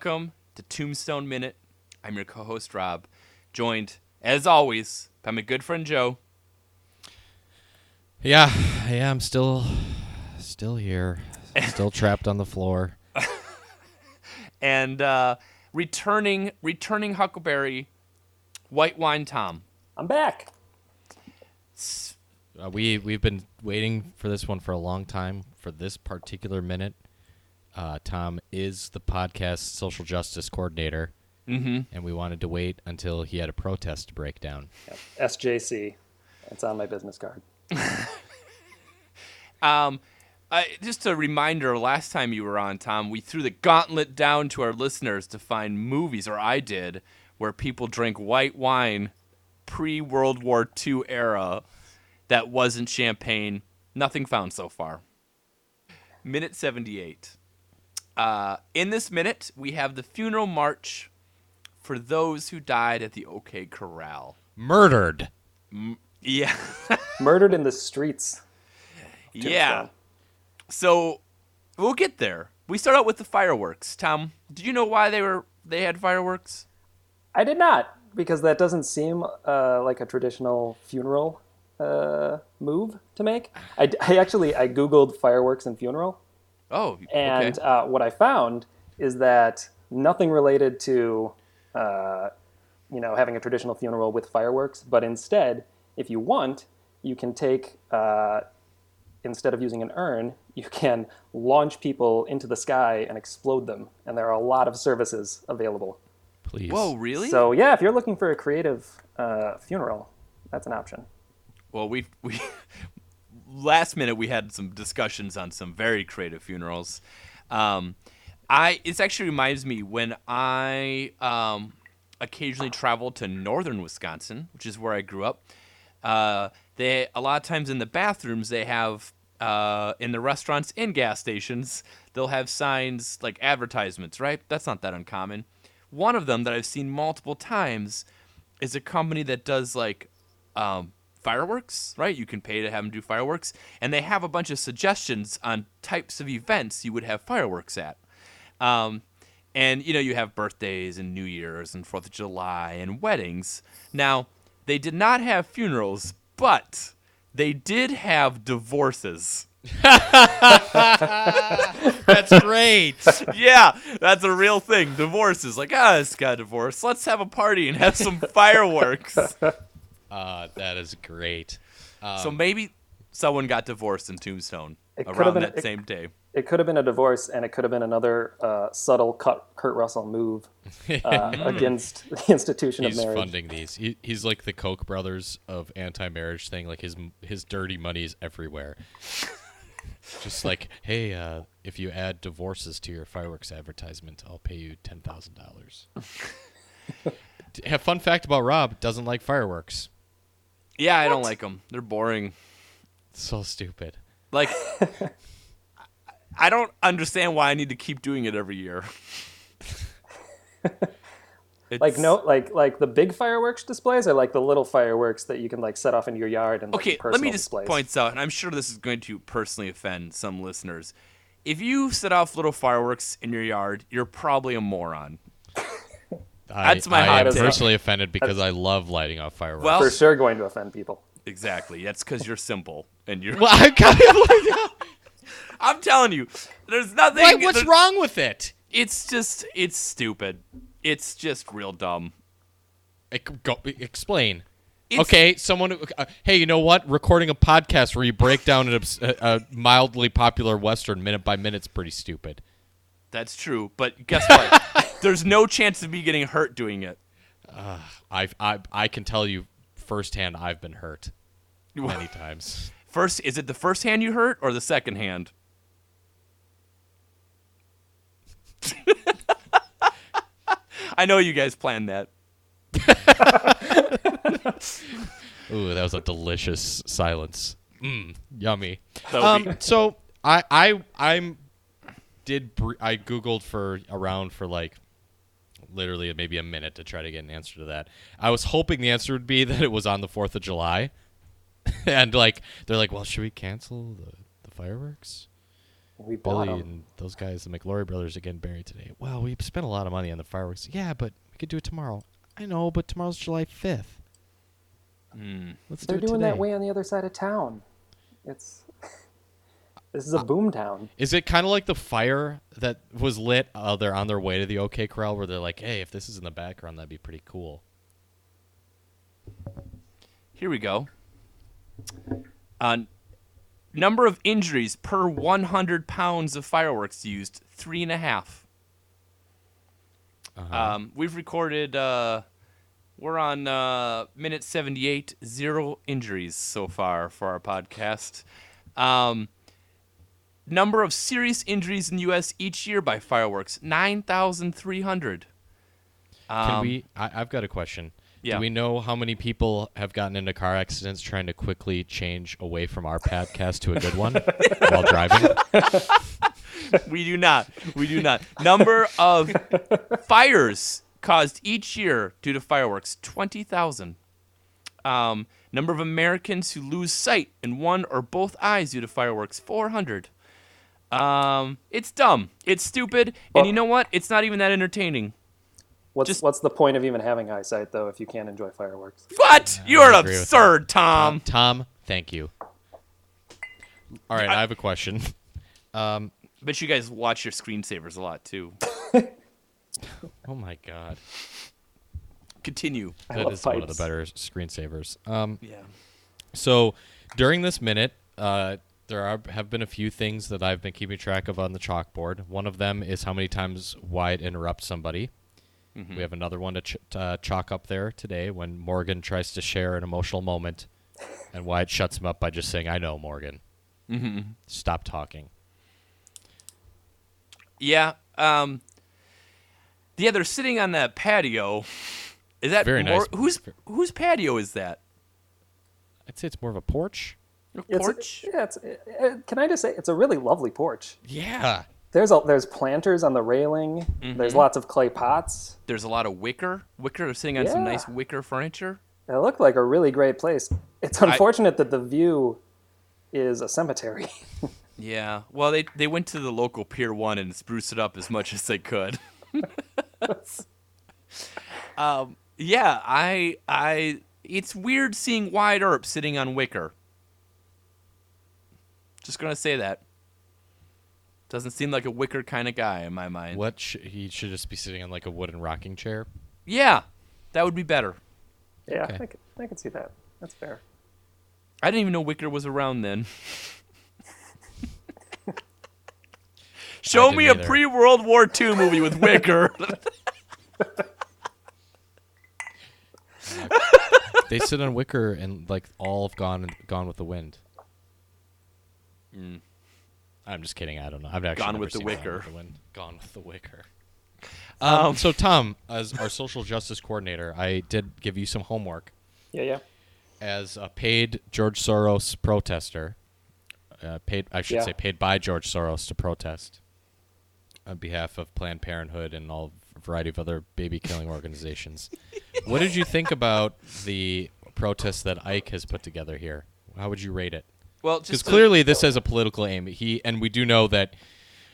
Welcome to Tombstone Minute. I'm your co-host Rob, joined as always by my good friend Joe. Yeah, yeah, I'm still, still here, still trapped on the floor. and uh, returning returning Huckleberry, White Wine Tom. I'm back. Uh, we we've been waiting for this one for a long time. For this particular minute, uh, Tom is the podcast social justice coordinator, Mm-hmm. and we wanted to wait until he had a protest to break down. Yep. SJC. It's on my business card. Um, I, just a reminder: last time you were on, Tom, we threw the gauntlet down to our listeners to find movies, or I did, where people drink white wine pre World War II era that wasn't champagne. Nothing found so far. Minute seventy-eight. Uh, in this minute, we have the funeral march for those who died at the OK Corral. Murdered. Yeah, Murdered in the streets. yeah. Tombstone. So we'll get there. We start out with the fireworks. Tom, do you know why they were they had fireworks? I did not, because that doesn't seem uh, like a traditional funeral uh, move to make. I, I actually I googled fireworks and funeral, Oh, and okay. uh, what I found is that nothing related to uh, you know having a traditional funeral with fireworks, but instead, if you want, you can take uh, instead of using an urn, you can launch people into the sky and explode them, and there are a lot of services available. Please. Whoa, really? So yeah, if you're looking for a creative uh, funeral, that's an option. well, we we last minute we had some discussions on some very creative funerals. Um, I it actually reminds me when I um, occasionally travel to northern Wisconsin, which is where I grew up. Uh, they a lot of times in the bathrooms they have uh, in the restaurants and gas stations they'll have signs like advertisements. Right, that's not that uncommon. One of them that I've seen multiple times is a company that does like um, fireworks, right? You can pay to have them do fireworks, and they have a bunch of suggestions on types of events you would have fireworks at. Um, and you know, you have birthdays and New Year's and Fourth of July and weddings. Now, they did not have funerals, but they did have divorces. That's great. yeah, that's a real thing. Divorces, like ah, this got divorced. Let's have a party and have some fireworks. Uh, that is great. Um, so maybe someone got divorced in Tombstone It could've around been- that it- same day. It could have been a divorce, and it could have been another uh, subtle cut, Kurt Russell move uh, against the institution he's of marriage. funding these. He, he's like the Koch brothers of anti-marriage thing. Like his his dirty money is everywhere. Just like, hey, uh, if you add divorces to your fireworks advertisement, I'll pay you ten thousand dollars. Have fun fact about Rob doesn't like fireworks. Yeah, I don't like them. They're boring. So stupid. Like, I don't understand why I need to keep doing it every year. Like no, like like the big fireworks displays are like the little fireworks that you can like set off in your yard and like, Okay, let me just displays. point out, and I'm sure this is going to personally offend some listeners. If you set off little fireworks in your yard, you're probably a moron. I, That's my I hot am take. personally offended because I love lighting off fireworks. Well, For sure, going to offend people. exactly. That's because you're simple, and you're. well, I kind of like, I'm telling you, there's nothing. Why, what's there's- wrong with it? It's just, it's stupid. It's just real dumb. Ec- Go, explain. It's- okay, someone. Uh, hey, you know what? Recording a podcast where you break down a, a mildly popular western minute by minute is pretty stupid. That's true, but guess what? there's no chance of me getting hurt doing it. I I I can tell you firsthand. I've been hurt many times. First, is it the first hand you hurt or the second hand? I know you guys planned that. Ooh, that was a delicious silence. Mmm, yummy. That would be- Um, so I I I'm did br- I googled for around for like literally maybe a minute to try to get an answer to that. I was hoping the answer would be that it was on the Fourth of July, and like they're like, well, should we cancel the the fireworks? We bought Bully 'em. and those guys, the McLaury brothers, are getting buried today. Well, we spent a lot of money on the fireworks. Yeah, but we could do it tomorrow. I know, but tomorrow's July 5th. Mm. Let's They're do it doing today. that way on the other side of town. It's this Uh, is a boom town. Is it kind of like the fire that was lit? Uh, they're on their way to the OK Corral, where they're like, "Hey, if this is in the background, that'd be pretty cool." Here we go. Uh, number of injuries per 100 pounds of fireworks used, three and a half. Uh-huh. Um, we've recorded. Uh, we're on uh, minute 78. Zero injuries so far for our podcast. Um, number of serious injuries in the U.S. each year by fireworks: 9,300. Can Um, we? I, I've got a question. Yeah. Do we know how many people have gotten into car accidents trying to quickly change away from our podcast to a good one while driving? we do not. We do not. Number of fires caused each year due to fireworks 20,000. Um, number of Americans who lose sight in one or both eyes due to fireworks 400. Um, it's dumb. It's stupid. Well- and you know what? It's not even that entertaining. What's just- what's the point of even having eyesight though if you can't enjoy fireworks? What? You're I absurd, Tom. Tom, thank you. All right, I have a question. Um, But you guys watch your screensavers a lot too. oh my god, Continue. I that love is one of the better screensavers. Um, Yeah. So during this minute, uh, there are, have been a few things that I've been keeping track of on the chalkboard. One of them is how many times Wyatt interrupts somebody. We have another one to, ch- to uh, chalk up there today when Morgan tries to share an emotional moment, and Wyatt shuts him up by just saying, "I know, Morgan. Mm-hmm. Stop talking." Yeah. Um. Yeah, they're sitting on that patio. Is that Very more, nice. Whose whose patio is that? I'd say it's more of a porch. A It's a- porch? yeah, it's, uh, can I just say it's a really lovely porch. Yeah. There's a, there's planters on the railing. There's Mm-hmm. lots of clay pots. There's a lot of wicker. Wicker are sitting on some nice wicker furniture. It looked like a really great place. It's unfortunate that the view is a cemetery. Yeah. Well, they they went to the local Pier One and spruced it up as much as they could. um. Yeah. I. I. It's weird seeing Wyatt Earp sitting on wicker. Just gonna say that. Doesn't seem like a wicker kind of guy in my mind. What sh- he should just be sitting on like a wooden rocking chair. Yeah, that would be better. yeah, Okay. I, can, I can see that. That's fair. I didn't even know Wicker was around then. Show didn't me a pre World War II movie with Wicker. they sit on wicker and like all have gone gone with the wind. I'm just kidding. I don't know. I've actually Gone never with the wicker. Gone with the wind. Gone with the wicker. Um, so Tom, as our social justice coordinator, I did give you some homework Yeah, yeah. as a paid George Soros protester. Uh, paid, I should Yeah. say, paid by George Soros to protest on behalf of Planned Parenthood and all a variety of other baby killing organizations. what did you think about the protest that Ike has put together here? How would you rate it? Well, Because clearly this has a political aim. He and we do know that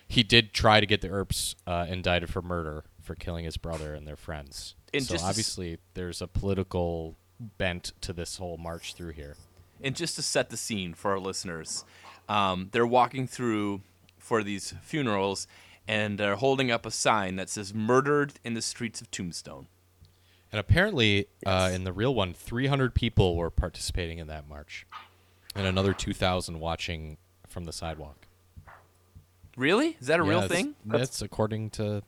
he did try to get the Earps uh, indicted for murder for killing his brother and their friends. And so just to s- obviously there's a political bent to this whole march through here. and just to set the scene for our listeners, um, they're walking through for these funerals and they're holding up a sign that says "Murdered in the Streets of Tombstone." And apparently, uh, in the real one, 300 people were participating in that march, and another 2,000 watching from the sidewalk. Really? Is that a Yeah, real that's- thing? That's, according to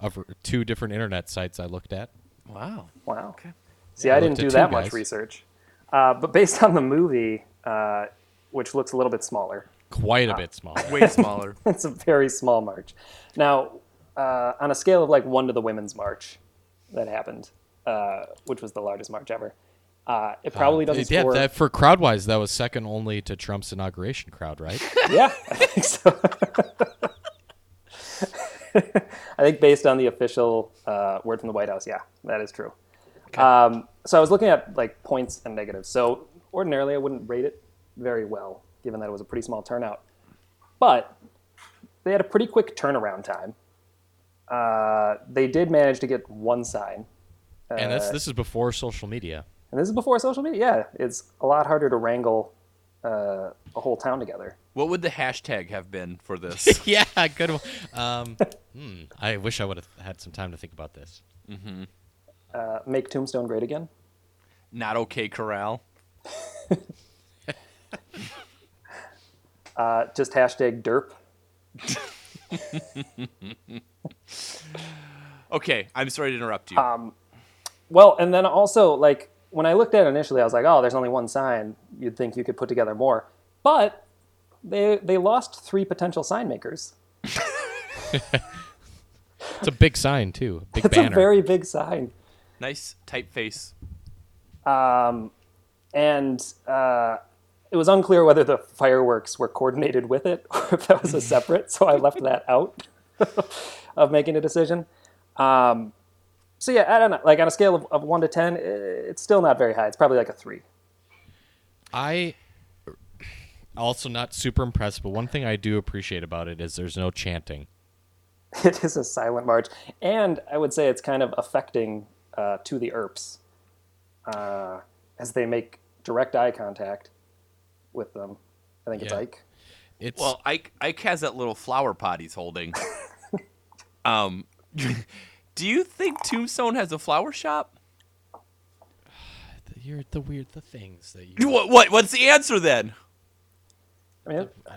two different internet sites I looked at. Wow. Wow. Okay. See, Yeah, I I didn't do that two much guys. research. Uh, but based on the movie, uh, which looks a little bit smaller, Quite a bit smaller. Way smaller. it's a very small march. Now, uh, on a scale of like one to the Women's March that happened, uh, which was the largest march ever, uh, it probably doesn't yeah, score. that, for crowd wise, that was second only to Trump's inauguration crowd, right? yeah, I think so. I think based on the official uh, word from the White House, yeah, that is true. Um, so I was looking at like points and negatives. So ordinarily I wouldn't rate it very well, given that it was a pretty small turnout. But they had a pretty quick turnaround time. Uh, they did manage to get one sign, and this Uh, this is before social media. And this is before social media. Yeah, it's a lot harder to wrangle uh, a whole town together. What would the hashtag have been for this? yeah, good one. Um, hmm, I wish I would have had some time to think about this. Uh, make Tombstone great again. Not okay, Corral. Uh, just hashtag derp. Okay, I'm sorry to interrupt you. Well, and then also like when I looked at it initially, I was like, oh, there's only one sign. You'd think you could put together more, but they they lost three potential sign makers. It's a big sign too, big It's banner. a very big sign. nice typeface. Um, and uh, it was unclear whether the fireworks were coordinated with it or if that was a separate. so I left that out of making a decision. Um, so yeah, I don't know. Like on a scale of, of one to ten, it's still not very high. It's probably like a three. I also not super impressed, but one thing I do appreciate about it is there's no chanting. It is a silent march, and I would say it's kind of affecting uh, to the Earps uh, as they make direct eye contact with them. I think it's Ike. It's Well, Ike Ike has that little flower pot he's holding. um, do you think Tombstone has a flower shop? you're the weird the things that you. You- What, what what's the answer then? I mean, I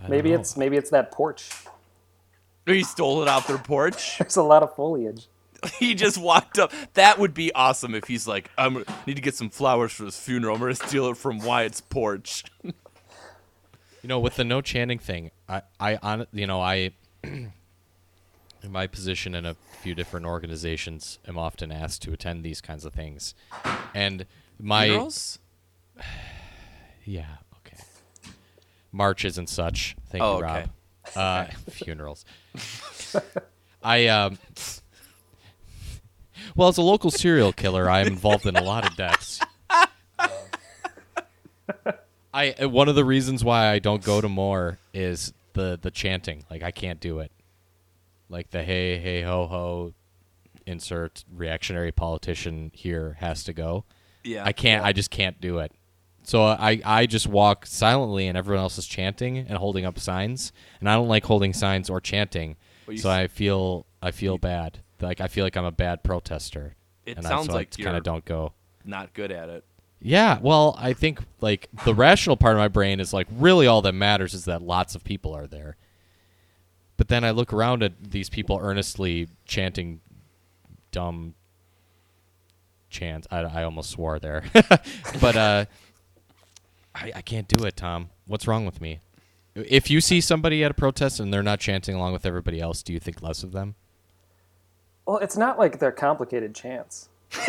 don't maybe know. it's maybe it's that porch. He stole it off their porch. There's a lot of foliage. he just walked up. That would be awesome if he's like, I am need to get some flowers for this funeral. I'm gonna steal it from Wyatt's porch. You know, with the no chanting thing, I, I, on, you know, I, in my position in a few different organizations, am often asked to attend these kinds of things, and my Funerals? yeah, okay, marches and such. Thank Oh, you, okay. Rob. Uh, funerals. I um. Well, as a local serial killer, I am involved in a lot of deaths. I uh, one of the reasons why I don't go to more is the the chanting. Like I can't do it. Like the hey hey ho ho, insert reactionary politician here has to go. Yeah. I can't. I just can't do it. So I I just walk silently, and everyone else is chanting and holding up signs, and I don't like holding signs or chanting. Well, so I feel I feel bad. Like I feel like I'm a bad protester. It and sounds I, so like kind of don't go. Not good at it. Yeah, well, I think like the rational part of my brain is like really all that matters is that lots of people are there. But then I look around at these people earnestly chanting dumb chants. I, I almost swore there, but uh, I, I can't do it, Tom. What's wrong with me? If you see somebody at a protest and they're not chanting along with everybody else, do you think less of them? Well, it's not like they're complicated chants.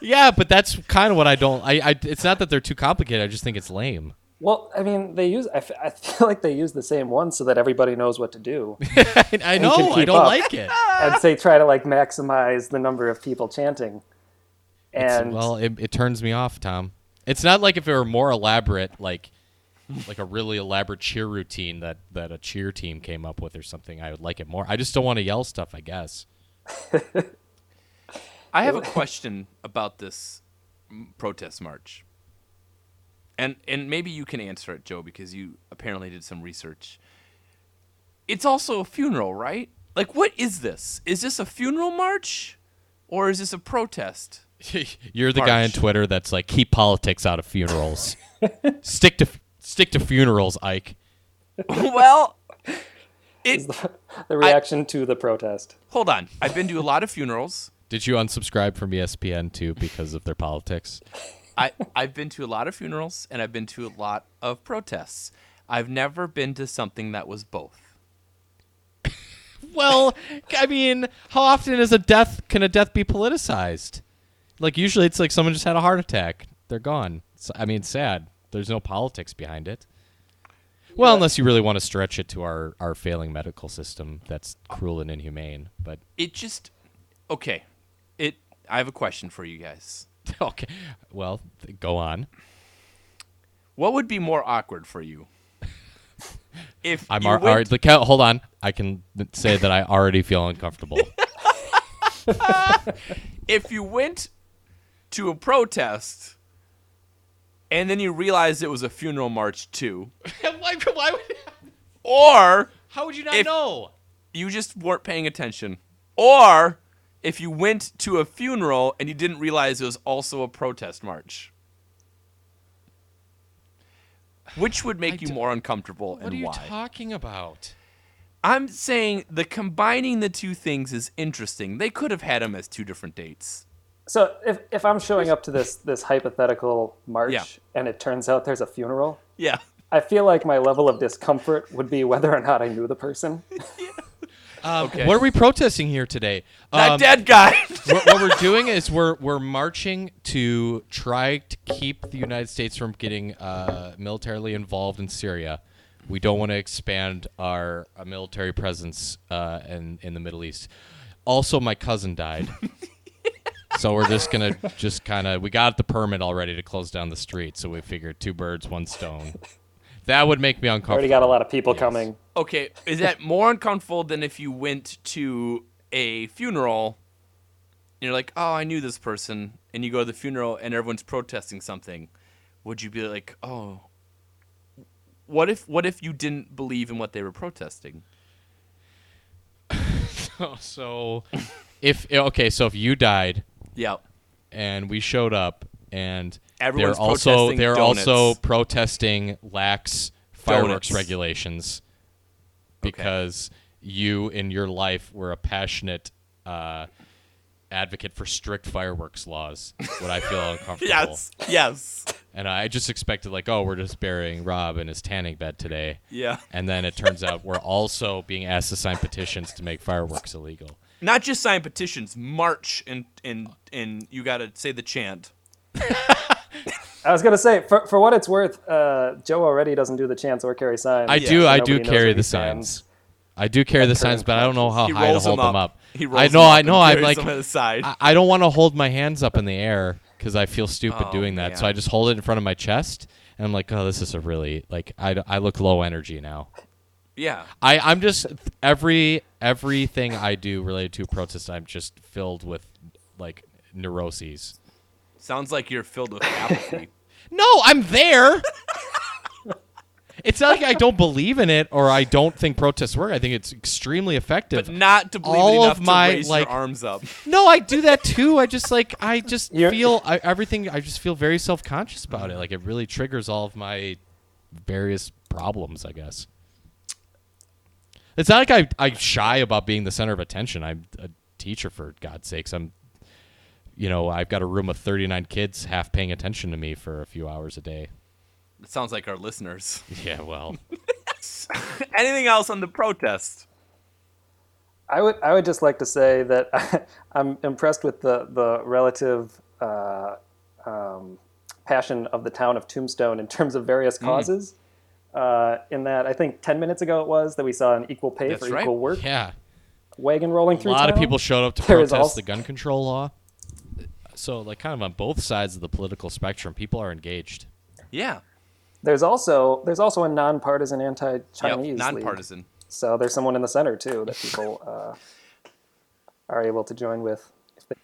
Yeah, but that's kind of what I don't. I, I it's not that they're too complicated. I just think it's lame. Well, I mean, they use. I, f- I feel like they use the same one so that everybody knows what to do, I, I know. I don't up. like it. and they try to like maximize the number of people chanting. It's- And well, it, it turns me off, Tom. It's not like if it were more elaborate, like like a really elaborate cheer routine that that a cheer team came up with or something. I would like it more. I just don't want to yell stuff. I guess. I have a question about this protest march. And and maybe you can answer it, Joe, because you apparently did some research. It's also a funeral, right? Like what is this? Is this a funeral march or is this a protest? You're the guy on Twitter that's like keep politics out of funerals. stick to stick to funerals, Ike. well, it the reaction to the protest. hold on. I've been to a lot of funerals. Did you unsubscribe from ESPN too because of their politics? I, I've been to a lot of funerals and I've been to a lot of protests. I've never been to something that was both. Well, I mean, how often is a death can a death be politicized? Like usually it's like someone just had a heart attack. They're gone. So, I mean, sad. There's no politics behind it. Well, unless you really want to stretch it to our, our failing medical system that's cruel and inhumane. But It just okay. It I have a question for you guys. okay. Well, th- go on. What would be more awkward for you? if I'm you ar- went- already. Hold on. I can say that I already feel uncomfortable. if you went to a protest and then you realized it was a funeral march too, why, why would, or how would you not If- know? you just weren't paying attention, or if you went to a funeral and you didn't realize it was also a protest march. Which would make I you more uncomfortable What and why? What are you why? talking about? I'm saying the combining the two things is interesting. They could have had them as two different dates. So if, if I'm showing up to this this hypothetical march Yeah. and it turns out there's a funeral, Yeah. I feel like my level of discomfort would be whether or not I knew the person. Um, Okay. What are we protesting here today? That Um, dead guy. what, what we're doing is we're we're marching to try to keep the United States from getting uh, militarily involved in Syria. We don't want to expand our uh, military presence uh, in in the Middle East. Also, my cousin died, so we're just gonna just kind of we got the permit already to close down the street. So we figured two birds, one stone. That would make me uncomfortable. Already got a lot of people Yes. coming. okay, is that more uncomfortable than if you went to a funeral and you're like, oh, I knew this person, and you go to the funeral and everyone's protesting something? Would you be like, oh, what if what if you didn't believe in what they were protesting? so if okay, so if you died Yeah. and we showed up and Everyone's they're also protesting they're donuts. also protesting lax fireworks Donuts. regulations because you in your life were a passionate uh, advocate for strict fireworks laws. Would I feel uncomfortable? Yes. Yes. And I just expected like, oh, we're just burying Rob in his tanning bed today. Yeah. And then it turns out we're also being asked to sign petitions to make fireworks illegal. Not just sign petitions, march and and and you got to say the chant. I was gonna say, for, for what it's worth, uh, Joe already doesn't do the chants or carry signs. I Yeah. do. so I do carry the he stands. signs. I do carry the signs, but I don't know how high to hold them them up. up. He rolls I them know. up I and know. I'm like, to the side. I, I don't want to hold my hands up in the air because I feel stupid Oh, doing that. So. I just hold it in front of my chest, and I'm like, oh, this is a really like I, I look low energy now. Yeah. I I'm just every everything I do related to a protest, I'm just filled with like neuroses. Sounds like you're filled with apathy. No, I'm there. it's not like I don't believe in it or I don't think protests work. I think it's extremely effective. but not to believe All it of enough my, to raise like- your arms up. No, I do that too. I just like I just You're- feel I, everything. I just feel very self conscious about it. Like it really triggers all of my various problems. I guess it's not like I I shy about being the center of attention. I'm a teacher for God's sakes. I'm you know I've got a room of 39 kids half paying attention to me for a few hours a day. It sounds like our listeners. Yeah, well, Anything else on the protest? I would I would just like to say that I'm impressed with the the relative uh, um, passion of the town of Tombstone in terms of various Mm. causes. Uh, in that, I think ten minutes ago it was that we saw an equal pay That's for right. equal work yeah. wagon rolling through. A through lot of people showed up to There is protest also- the gun control law. So, like, kind of on both sides of the political spectrum, people are engaged. Yeah. There's also there's also a nonpartisan Yep. anti-Chinese league. Nonpartisan. So there's someone in the center too that people uh, are able to join with. If they,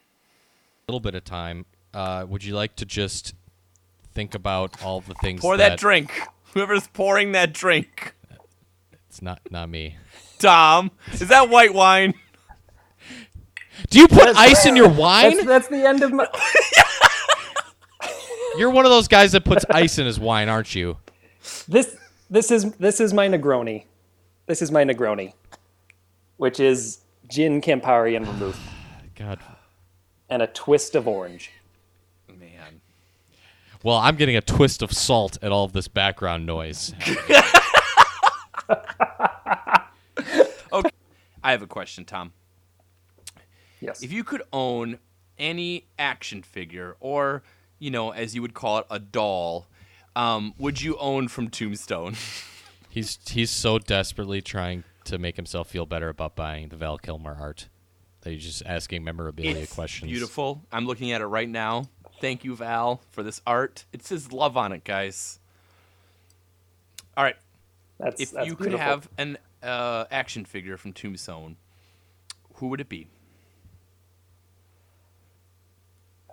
little bit of time, uh, would you like to just think about all the things? Pour that drink. Whoever's pouring that drink. It's not not me. Tom, is that white wine? Do you put ice in your wine? that's, that's the end of my. You're one of those guys that puts ice in his wine, aren't you? This this is this is my Negroni. This is my Negroni, which is gin, Campari, and vermouth, God. and a twist of orange. Man. Well, I'm getting a twist of salt at all of this background noise. Okay. I have a question, Tom. Yes. If you could own any action figure, or, you know, as you would call it, a doll, um, would you own from Tombstone? He's he's so desperately trying to make himself feel better about buying the Val Kilmer art that he's just asking memorabilia questions. Beautiful. I'm looking at it right now. Thank you, Val, for this art. It says love on it, guys. All right. That's if that's you could beautiful. have an uh, action figure from Tombstone, who would it be?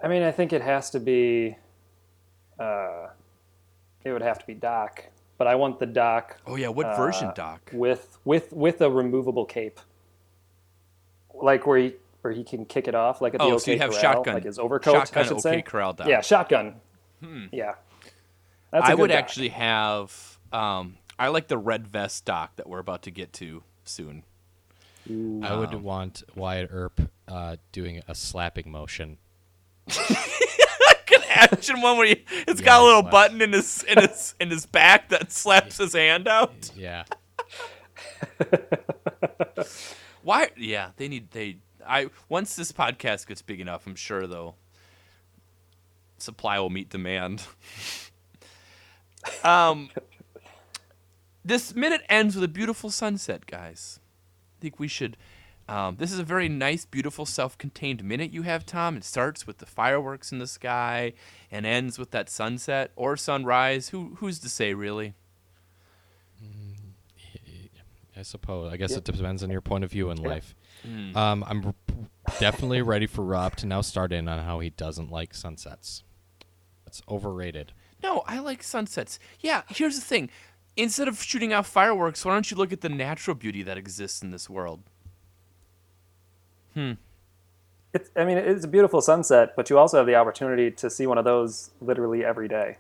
I mean, I think it has to be. Uh, it would have to be Doc, but I want the Doc Oh yeah, what version, Uh, Doc? with with with a removable cape, like where he where he can kick it off, like at the Oh, OK so you have Corral, shotgun, like his overcoat. shotgun I should OK say. Corral Doc. Yeah, shotgun. Yeah, That's a I good would Doc. actually have. Um, I like the red vest Doc that we're about to get to soon. I would want Wyatt Earp uh, doing a slapping motion. Like an action one where he, it's Yeah, got a little slaps. button in his in his in his back that slaps his hand out. Yeah. Why? Yeah, they need they. I once this podcast gets big enough, I'm sure though. Supply will meet demand. um, this minute ends with a beautiful sunset, guys. I think we should. Um, this is a very nice, beautiful, self-contained minute you have, Tom. It starts with the fireworks in the sky and ends with that sunset or sunrise. Who who's to say, really? I suppose. I guess Yeah. it depends on your point of view in Yeah. life. Hmm. Um, I'm definitely ready for Rob to now start in on how he doesn't like sunsets. It's overrated. No, I like sunsets. Yeah, here's the thing. Instead of shooting off fireworks, why don't you look at the natural beauty that exists in this world? It's, I mean, it's a beautiful sunset, but you also have the opportunity to see one of those literally every day.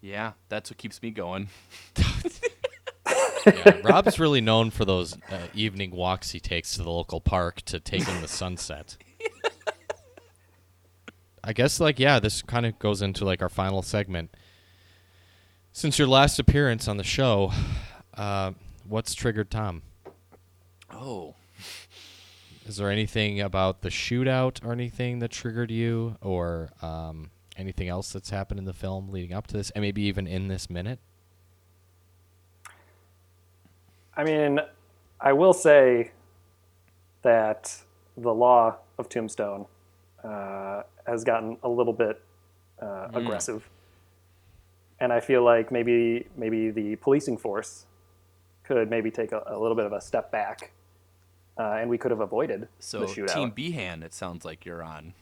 Yeah, that's what keeps me going. Yeah, Rob's really known for those uh, evening walks he takes to the local park to take in the sunset. I guess, like, yeah, this kind of goes into like our final segment. Since your last appearance on the show, uh, what's triggered Tom? Oh. Is there anything about the shootout or anything that triggered you, or um, anything else that's happened in the film leading up to this, and maybe even in this minute? I mean, I will say that the law of Tombstone uh, has gotten a little bit uh, aggressive, and I feel like maybe maybe the policing force could maybe take a, a little bit of a step back, uh, and we could have avoided So the shootout. Team Behan, it sounds like you're on.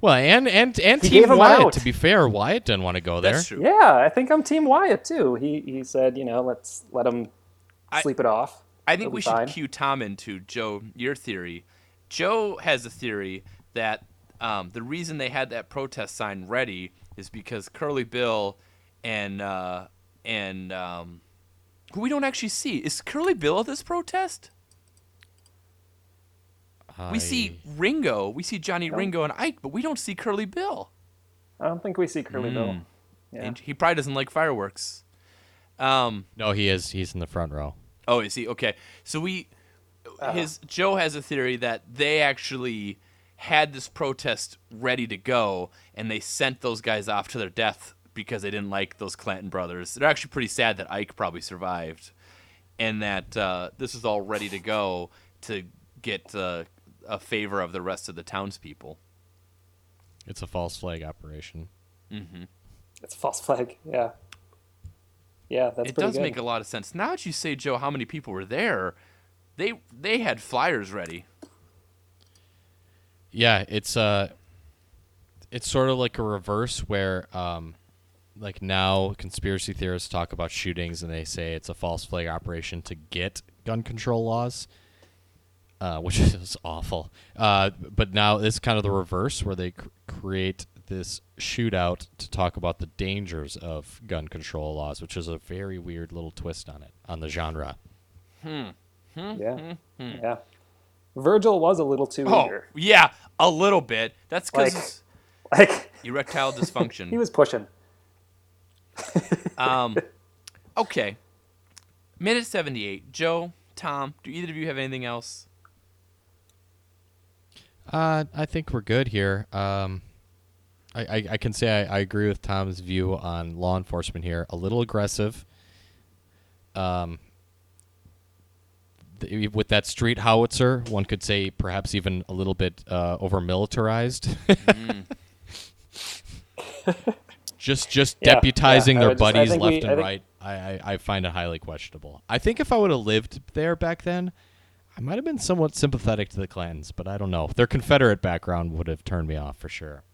Well, and and and He Team Wyatt. To be fair, Wyatt didn't want to go there. That's true. yeah, I think I'm Team Wyatt too. He he said, you know, let's let him I- sleep it off. I think He'll we should fine. cue Tom into Joe your theory. Joe has a theory that um, the reason they had that protest sign ready is because Curly Bill and uh, and um, who we don't actually see is Curly Bill at this protest. We see Ringo, we see Johnny No. Ringo and Ike, but we don't see Curly Bill. I don't think we see Curly Bill. Mm. Yeah. And he probably doesn't like fireworks. Um, No, he is. He's in the front row. Oh, is he? Okay. So we, his Joe has a theory that they actually had this protest ready to go, and they sent those guys off to their death because they didn't like those Clanton brothers. They're actually pretty sad that Ike probably survived, and that uh, this is all ready to go to get uh, a favor of the rest of the townspeople. It's a false flag operation. It's a false flag. Yeah. Yeah, that's it pretty does good. make a lot of sense. Now that you say, Joe, how many people were there? They they had flyers ready. Yeah, it's uh it's sort of like a reverse where um like now conspiracy theorists talk about shootings and they say it's a false flag operation to get gun control laws. Uh, which is awful. Uh, but now it's kind of the reverse where they cr- create this shootout to talk about the dangers of gun control laws, which is a very weird little twist on it, on the genre. Hmm. Yeah. Yeah. Virgil was a little too Oh, eager. yeah, a little bit. That's because Like, like erectile dysfunction. he was pushing. um, okay. Minute 78. Joe, Tom, do either of you have anything else? Uh, I think we're good here. Um, I, I, I can say I, I agree with Tom's view on law enforcement here. A little aggressive. Um, th- with that street howitzer, one could say perhaps even a little bit uh, over militarized. just just Yeah, deputizing yeah, their would just- buddies left we- I and think- right. I, I, I find it highly questionable. I think if I would have lived there back then, I might have been somewhat sympathetic to the Clantons, but I don't know. Their Confederate background would have turned me off for sure.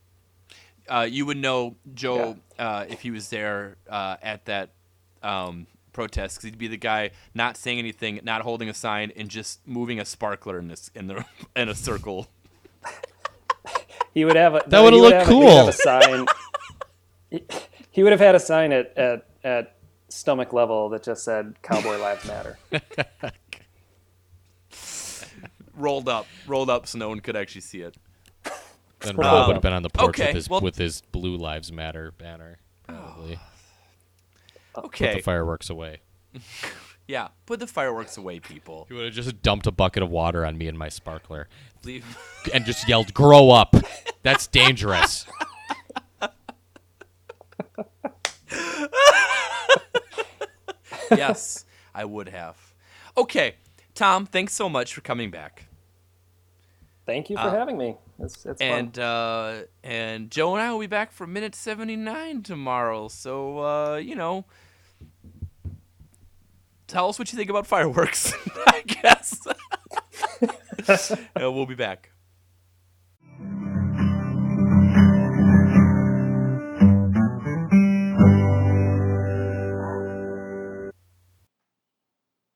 Uh, you would know Joe uh, if he was there uh, at that um, protest because he'd be the guy not saying anything, not holding a sign, and just moving a sparkler in this in the in a circle. He would have a, That no, would've looked have a- he would have cool. a sign. he, he would have had a sign at, at at stomach level that just said "Cowboy Lives Matter." rolled up, rolled up, so no one could actually see it. Then Um, Rob would have been on the porch okay, with his well- with his Blue Lives Matter banner, probably. Okay, Put the fireworks away. yeah, put the fireworks away, people. He would have just dumped a bucket of water on me and my sparkler, Leave. and just yelled, "Grow up! That's dangerous." yes, I would have. Okay, Tom, thanks so much for coming back. Thank you for Uh, having me. It's, it's And uh, and Joe and I will be back for minute seventy nine tomorrow. So uh, you know, tell us what you think about fireworks. I guess. Uh, we'll be back.